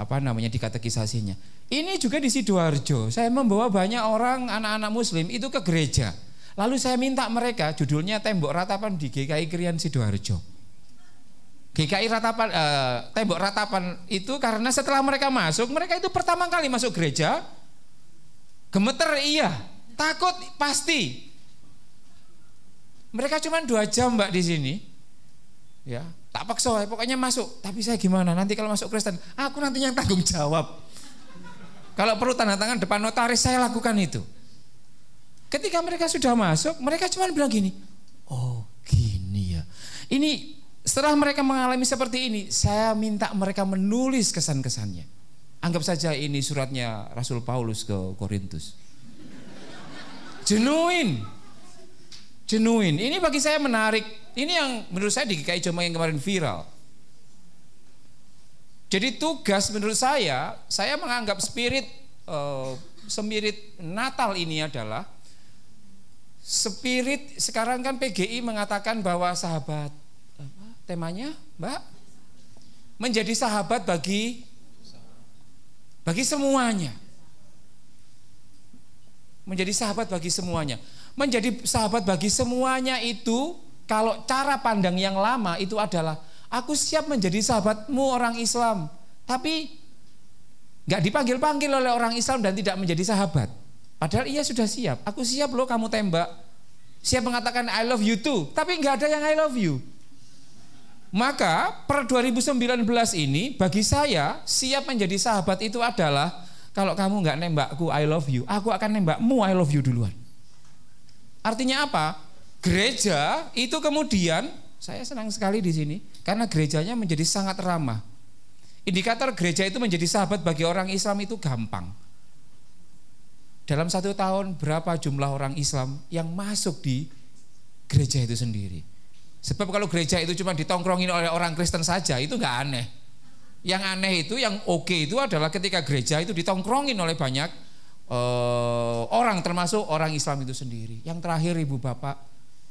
apa namanya di katekisasinya. Ini juga di Sidoarjo. Saya membawa banyak orang anak-anak muslim itu ke gereja. Lalu saya minta mereka judulnya tembok ratapan di GKI Krian Sidoarjo. GKI ratapan eh, tembok ratapan itu karena setelah mereka masuk, mereka itu pertama kali masuk gereja gemeter iya, Takut pasti. Mereka cuma dua jam mbak di sini. Ya, tak paksa, pokoknya masuk. Tapi saya gimana? Nanti kalau masuk Kristen, aku nanti yang tanggung jawab. Kalau perlu tanda tangan depan notaris, saya lakukan itu. Ketika mereka sudah masuk, mereka cuma bilang gini, oh gini ya. Ini setelah mereka mengalami seperti ini, saya minta mereka menulis kesan-kesannya. Anggap saja ini suratnya Rasul Paulus ke Korintus. Genuine. Genuine. Ini bagi saya menarik. Ini yang menurut saya di GKI Jombang yang kemarin viral. Jadi tugas menurut saya, saya menganggap spirit uh, spirit Natal ini adalah spirit sekarang kan PGI mengatakan bahwa sahabat temanya, Mbak? Menjadi sahabat bagi bagi semuanya. Menjadi sahabat bagi semuanya. Menjadi sahabat bagi semuanya itu kalau cara pandang yang lama itu adalah aku siap menjadi sahabatmu orang Islam, tapi nggak dipanggil-panggil oleh orang Islam dan tidak menjadi sahabat. Padahal ia sudah siap. Aku siap loh kamu tembak. Siap mengatakan I love you too, tapi nggak ada yang I love you. Maka per 2019 ini bagi saya siap menjadi sahabat itu adalah kalau kamu nggak nembakku I love you, aku akan nembakmu I love you duluan. Artinya apa? Gereja itu kemudian saya senang sekali di sini karena gerejanya menjadi sangat ramah. Indikator gereja itu menjadi sahabat bagi orang Islam itu gampang. Dalam satu tahun berapa jumlah orang Islam yang masuk di gereja itu sendiri? Sebab kalau gereja itu cuma ditongkrongin oleh orang Kristen saja itu nggak aneh. Yang aneh itu, yang oke okay itu adalah ketika gereja itu ditongkrongin oleh banyak uh, orang termasuk orang Islam itu sendiri. Yang terakhir Ibu Bapak,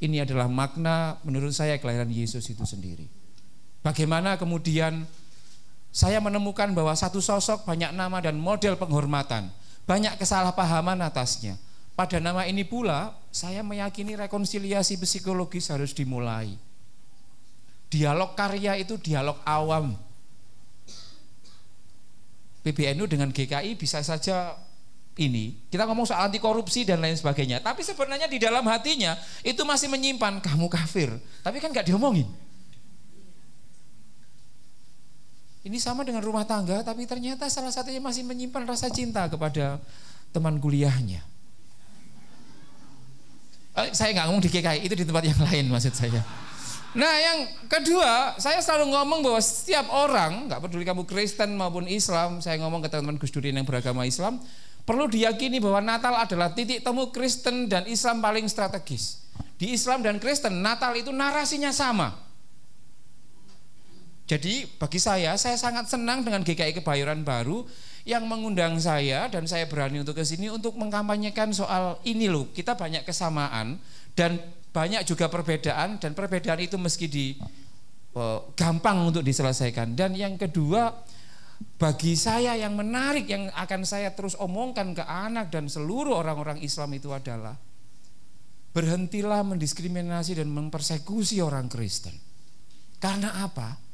ini adalah makna menurut saya kelahiran Yesus itu sendiri. Bagaimana kemudian saya menemukan bahwa satu sosok banyak nama dan model penghormatan, banyak kesalahpahaman atasnya. Pada nama ini pula saya meyakini rekonsiliasi psikologis harus dimulai. Dialog karya itu dialog awam. PBNU dengan GKI bisa saja ini. Kita ngomong soal anti korupsi dan lain sebagainya. Tapi sebenarnya di dalam hatinya itu masih menyimpan kamu kafir. Tapi kan nggak diomongin. Ini sama dengan rumah tangga tapi ternyata salah satunya masih menyimpan rasa cinta kepada teman kuliahnya saya nggak ngomong di GKI itu di tempat yang lain maksud saya Nah yang kedua, saya selalu ngomong bahwa setiap orang, nggak peduli kamu Kristen maupun Islam, saya ngomong ke teman-teman Gus Durin yang beragama Islam, Perlu diyakini bahwa Natal adalah titik temu Kristen dan Islam paling strategis. Di Islam dan Kristen, Natal itu narasinya sama. Jadi bagi saya, saya sangat senang dengan GKI Kebayoran Baru yang mengundang saya dan saya berani untuk ke sini untuk mengkampanyekan soal ini loh. Kita banyak kesamaan dan banyak juga perbedaan dan perbedaan itu meski di uh, gampang untuk diselesaikan. Dan yang kedua, bagi saya yang menarik yang akan saya terus omongkan ke anak dan seluruh orang-orang Islam itu adalah berhentilah mendiskriminasi dan mempersekusi orang Kristen. Karena apa?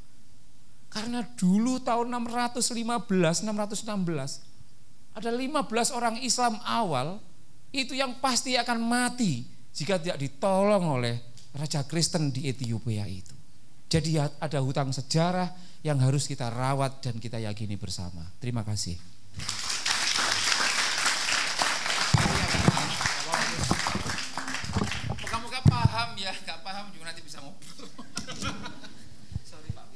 Karena dulu tahun 615, 616 ada 15 orang Islam awal itu yang pasti akan mati jika tidak ditolong oleh raja Kristen di Ethiopia itu. Jadi ada hutang sejarah yang harus kita rawat dan kita yakini bersama. Terima kasih. Moga-moga paham ya, nggak paham juga nanti bisa ngobrol. Sorry Pak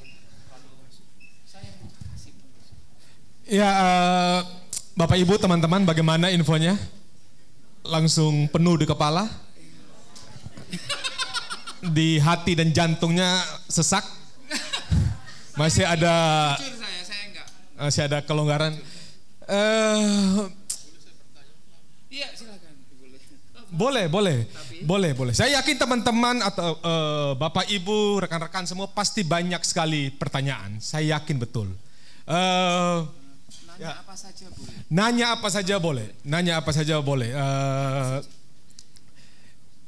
Ya, uh, Bapak Ibu, teman-teman, bagaimana infonya? Langsung penuh di kepala? Di hati dan jantungnya sesak? Masih ada. Masih ada kelonggaran. Uh, Iya, silakan. Boleh, boleh. Boleh, boleh. Saya yakin teman-teman atau uh, Bapak Ibu, rekan-rekan semua pasti banyak sekali pertanyaan. Saya yakin betul. Uh, Nanya ya. apa saja boleh. Nanya apa saja boleh. Nanya apa saja boleh. Uh,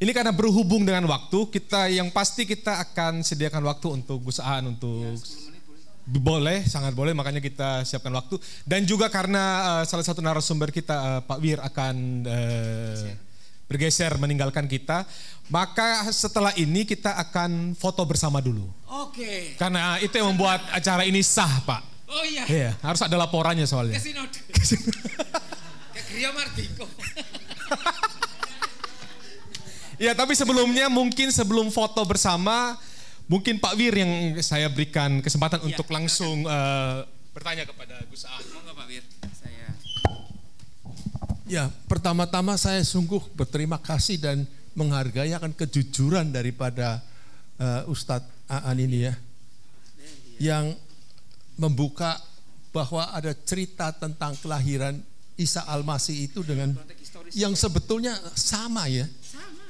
ini karena berhubung dengan waktu, kita yang pasti kita akan sediakan waktu untuk Gus Aan untuk ya, boleh, sangat boleh, makanya kita siapkan waktu. Dan juga karena uh, salah satu narasumber kita, uh, Pak Wir akan uh, bergeser meninggalkan kita, maka setelah ini kita akan foto bersama dulu. Oke. Karena itu yang membuat acara ini sah, Pak. Oh iya. Iya, harus ada laporannya soalnya. Kesinode. Kayak Gria Mardiko. ya, tapi sebelumnya mungkin sebelum foto bersama Mungkin Pak Wir yang saya berikan kesempatan ya, untuk langsung uh, bertanya kepada Gus Aan. Monggo Pak Wir, saya. Ya, pertama-tama saya sungguh berterima kasih dan menghargai akan kejujuran daripada uh, Ustadz Aan ini ya. Yang membuka bahwa ada cerita tentang kelahiran Isa Al-Masih itu dengan yang sebetulnya sama ya.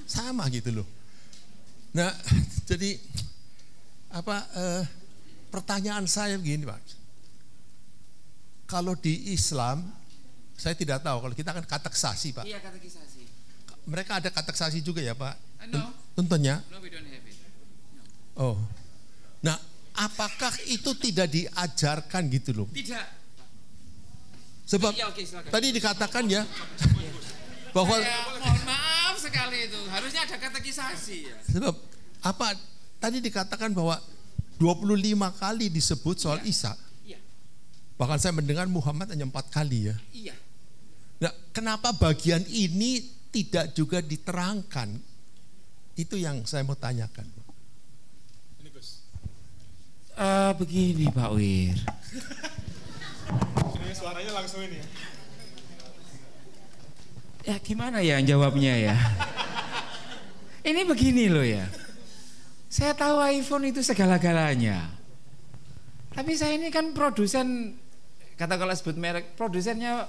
Sama. gitu loh. Nah, jadi apa eh, pertanyaan saya begini, Pak. Kalau di Islam saya tidak tahu kalau kita kan kateksasi, Pak. Iya katekisasi. Mereka ada kateksasi juga ya, Pak? Uh, no. Tentunya. No, we don't have it. Oh. Nah, apakah itu tidak diajarkan gitu loh? Tidak. Sebab Iya, oke, silakan. tadi dikatakan ya bahwa Ya, mohon maaf sekali itu. Harusnya ada katekisasi ya. sebab apa tadi dikatakan bahwa 25 kali disebut soal Isa. Iya. Bahkan saya mendengar Muhammad hanya empat kali ya. Iya. Nah, kenapa bagian ini tidak juga diterangkan? Itu yang saya mau tanyakan. Eh, begini Pak Wir. Ini suaranya langsung ini ya. Ya gimana ya jawabnya ya? Ini begini loh ya. Saya tahu iPhone itu segala-galanya. Tapi saya ini kan produsen kata kalau sebut merek produsennya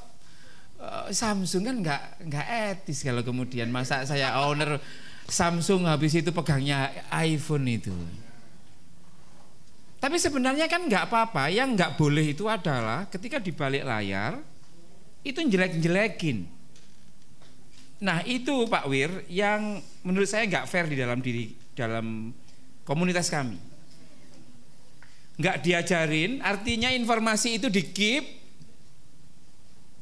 eh, Samsung kan nggak nggak etis kalau kemudian masa saya owner Samsung habis itu pegangnya iPhone itu. Tapi sebenarnya kan nggak apa-apa. Yang nggak boleh itu adalah ketika di balik layar itu jelek-jelekin. Nah itu Pak Wir yang menurut saya nggak fair di dalam diri dalam komunitas kami. Nggak diajarin, artinya informasi itu di keep.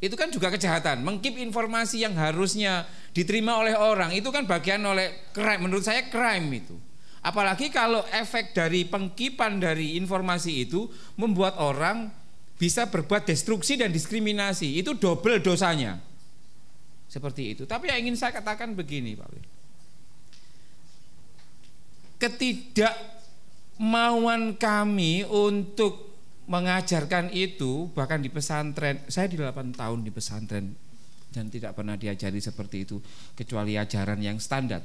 Itu kan juga kejahatan. Mengkip informasi yang harusnya diterima oleh orang itu kan bagian oleh crime. Menurut saya crime itu. Apalagi kalau efek dari pengkipan dari informasi itu membuat orang bisa berbuat destruksi dan diskriminasi. Itu double dosanya. Seperti itu. Tapi yang ingin saya katakan begini, Pak. Ketidakmauan kami untuk mengajarkan itu bahkan di pesantren, saya di 8 tahun di pesantren dan tidak pernah diajari seperti itu kecuali ajaran yang standar.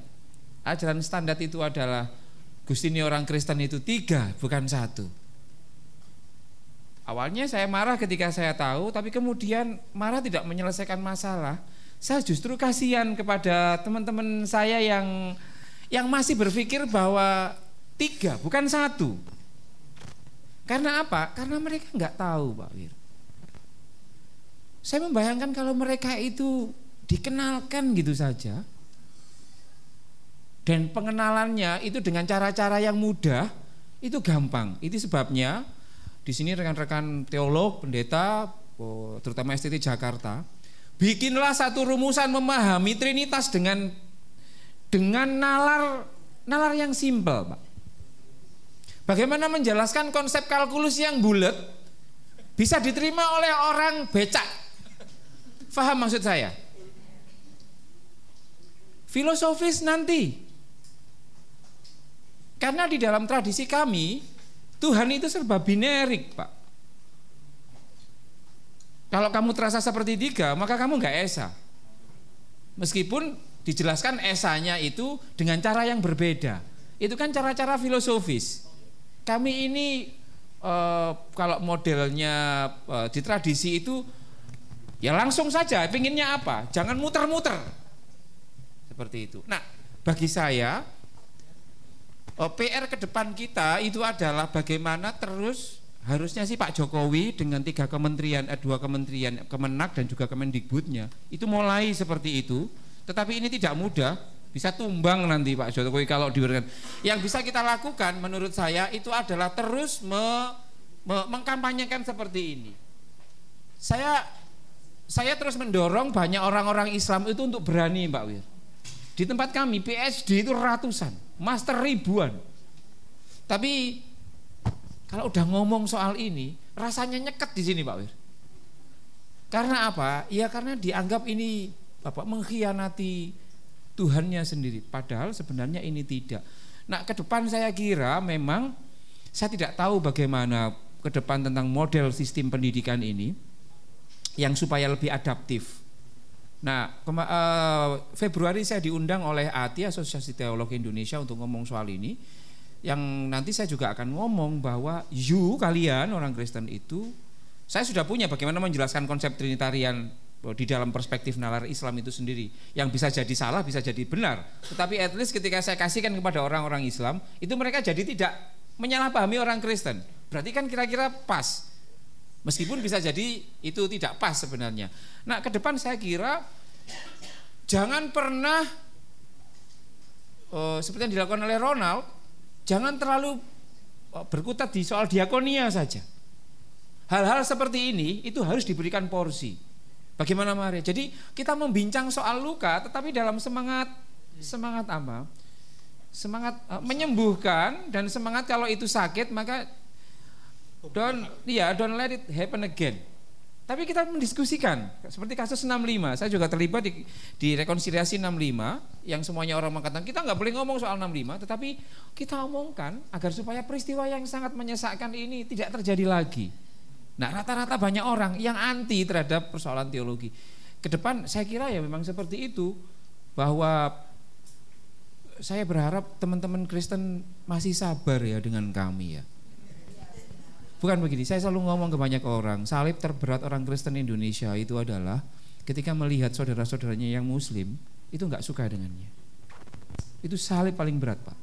Ajaran standar itu adalah Gusti ini orang Kristen itu tiga bukan satu. Awalnya saya marah ketika saya tahu, tapi kemudian marah tidak menyelesaikan masalah. Saya justru kasihan kepada teman-teman saya yang yang masih berpikir bahwa tiga bukan satu. Karena apa? Karena mereka nggak tahu, Pak Wir. Saya membayangkan kalau mereka itu dikenalkan gitu saja, dan pengenalannya itu dengan cara-cara yang mudah, itu gampang. Itu sebabnya di sini rekan-rekan teolog, pendeta, terutama STT Jakarta, bikinlah satu rumusan memahami Trinitas dengan dengan nalar nalar yang simpel, Pak. Bagaimana menjelaskan konsep kalkulus yang bulat bisa diterima oleh orang becak? Faham maksud saya? Filosofis nanti. Karena di dalam tradisi kami, Tuhan itu serba binerik, Pak. Kalau kamu terasa seperti tiga, maka kamu nggak esa. Meskipun dijelaskan esanya itu dengan cara yang berbeda. Itu kan cara-cara filosofis. Kami ini eh, kalau modelnya eh, di tradisi itu ya langsung saja, pinginnya apa? Jangan muter-muter. Seperti itu. Nah, bagi saya oh, PR ke depan kita itu adalah bagaimana terus harusnya sih Pak Jokowi dengan tiga kementerian, eh, dua kementerian, Kemenak dan juga Kemendikbudnya itu mulai seperti itu. Tetapi ini tidak mudah, bisa tumbang nanti Pak Jokowi kalau diberikan. Yang bisa kita lakukan menurut saya itu adalah terus me, me, mengkampanyekan seperti ini. Saya saya terus mendorong banyak orang-orang Islam itu untuk berani Pak Wir. Di tempat kami PSD itu ratusan, master ribuan. Tapi kalau udah ngomong soal ini, rasanya nyeket di sini Pak Wir. Karena apa? Ya karena dianggap ini Bapak mengkhianati Tuhannya sendiri. Padahal sebenarnya ini tidak. Nah ke depan saya kira memang saya tidak tahu bagaimana ke depan tentang model sistem pendidikan ini yang supaya lebih adaptif. Nah, eh, Februari saya diundang oleh ATI Asosiasi Teolog Indonesia untuk ngomong soal ini. Yang nanti saya juga akan ngomong bahwa you kalian orang Kristen itu saya sudah punya bagaimana menjelaskan konsep Trinitarian di dalam perspektif nalar Islam itu sendiri. Yang bisa jadi salah bisa jadi benar. Tetapi at least ketika saya kasihkan kepada orang-orang Islam itu mereka jadi tidak menyalahpahami orang Kristen. Berarti kan kira-kira pas meskipun bisa jadi itu tidak pas sebenarnya nah ke depan saya kira jangan pernah uh, seperti yang dilakukan oleh Ronald jangan terlalu uh, berkutat di soal diakonia saja hal-hal seperti ini itu harus diberikan porsi Bagaimana Maria? Jadi kita membincang soal luka tetapi dalam semangat semangat apa? Semangat uh, menyembuhkan dan semangat kalau itu sakit maka don't ya yeah, don't let it happen again. Tapi kita mendiskusikan seperti kasus 65. Saya juga terlibat di, di rekonsiliasi 65 yang semuanya orang mengatakan kita nggak boleh ngomong soal 65, tetapi kita omongkan agar supaya peristiwa yang sangat menyesakkan ini tidak terjadi lagi. Nah rata-rata banyak orang yang anti terhadap persoalan teologi. Ke depan saya kira ya memang seperti itu bahwa saya berharap teman-teman Kristen masih sabar ya dengan kami ya. Bukan begini, saya selalu ngomong ke banyak orang, salib terberat orang Kristen Indonesia itu adalah ketika melihat saudara-saudaranya yang muslim, itu nggak suka dengannya. Itu salib paling berat Pak.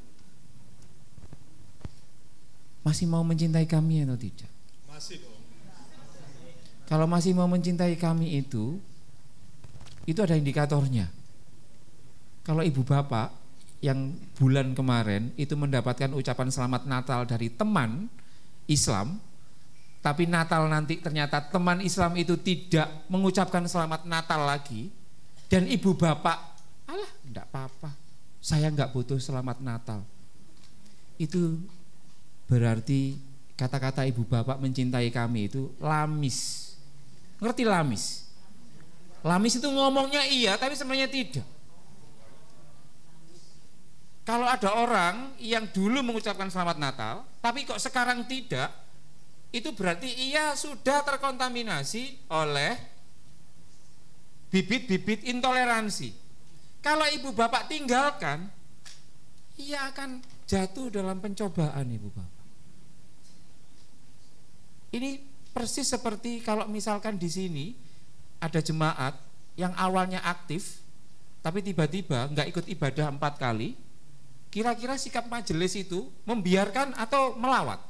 Masih mau mencintai kami atau tidak? Masih dong. Kalau masih mau mencintai kami itu, itu ada indikatornya. Kalau ibu bapak yang bulan kemarin itu mendapatkan ucapan selamat Natal dari teman Islam, tapi Natal nanti ternyata teman Islam itu tidak mengucapkan selamat Natal lagi, dan ibu bapak, alah, enggak apa-apa, saya enggak butuh selamat Natal. Itu berarti kata-kata ibu bapak mencintai kami itu lamis Ngerti lamis? Lamis itu ngomongnya iya tapi sebenarnya tidak. Kalau ada orang yang dulu mengucapkan selamat Natal, tapi kok sekarang tidak, itu berarti ia sudah terkontaminasi oleh bibit-bibit intoleransi. Kalau ibu bapak tinggalkan, ia akan jatuh dalam pencobaan ibu bapak. Ini Persis seperti kalau misalkan di sini ada jemaat yang awalnya aktif tapi tiba-tiba nggak ikut ibadah empat kali, kira-kira sikap majelis itu membiarkan atau melawat?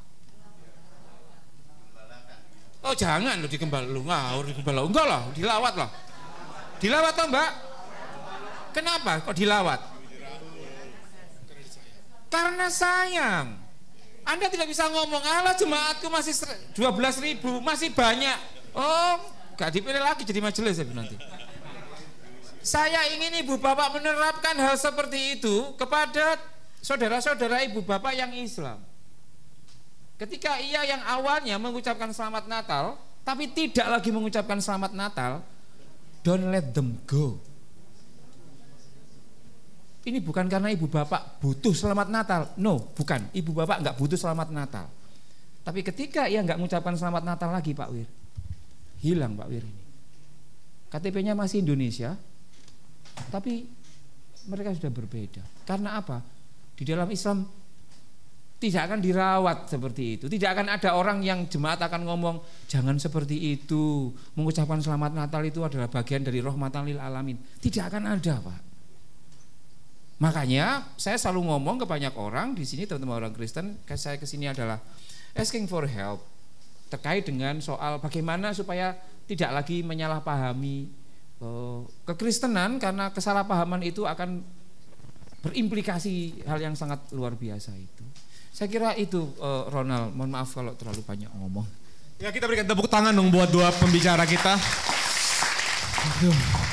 Oh jangan lo dikembal lu ngawur dikembal enggak lah dilawat lah dilawat toh mbak kenapa kok dilawat karena sayang anda tidak bisa ngomong, Allah jemaatku masih 12 ribu, masih banyak. Oh, gak dipilih lagi jadi majelis ya nanti. Saya ingin ibu bapak menerapkan hal seperti itu kepada saudara-saudara ibu bapak yang Islam. Ketika ia yang awalnya mengucapkan selamat Natal, tapi tidak lagi mengucapkan selamat Natal, don't let them go. Ini bukan karena ibu bapak butuh selamat Natal. No, bukan. Ibu bapak nggak butuh selamat Natal. Tapi ketika ia nggak mengucapkan selamat Natal lagi Pak Wir, hilang Pak Wir ini. KTP-nya masih Indonesia, tapi mereka sudah berbeda. Karena apa? Di dalam Islam tidak akan dirawat seperti itu. Tidak akan ada orang yang jemaat akan ngomong jangan seperti itu. Mengucapkan selamat Natal itu adalah bagian dari rahmatan lil alamin. Tidak akan ada, Pak. Makanya saya selalu ngomong ke banyak orang di sini teman-teman orang Kristen, saya ke sini adalah asking for help terkait dengan soal bagaimana supaya tidak lagi menyalahpahami uh, kekristenan karena kesalahpahaman itu akan berimplikasi hal yang sangat luar biasa itu. Saya kira itu uh, Ronald, mohon maaf kalau terlalu banyak ngomong. Ya kita berikan tepuk tangan dong buat dua pembicara kita. Aduh.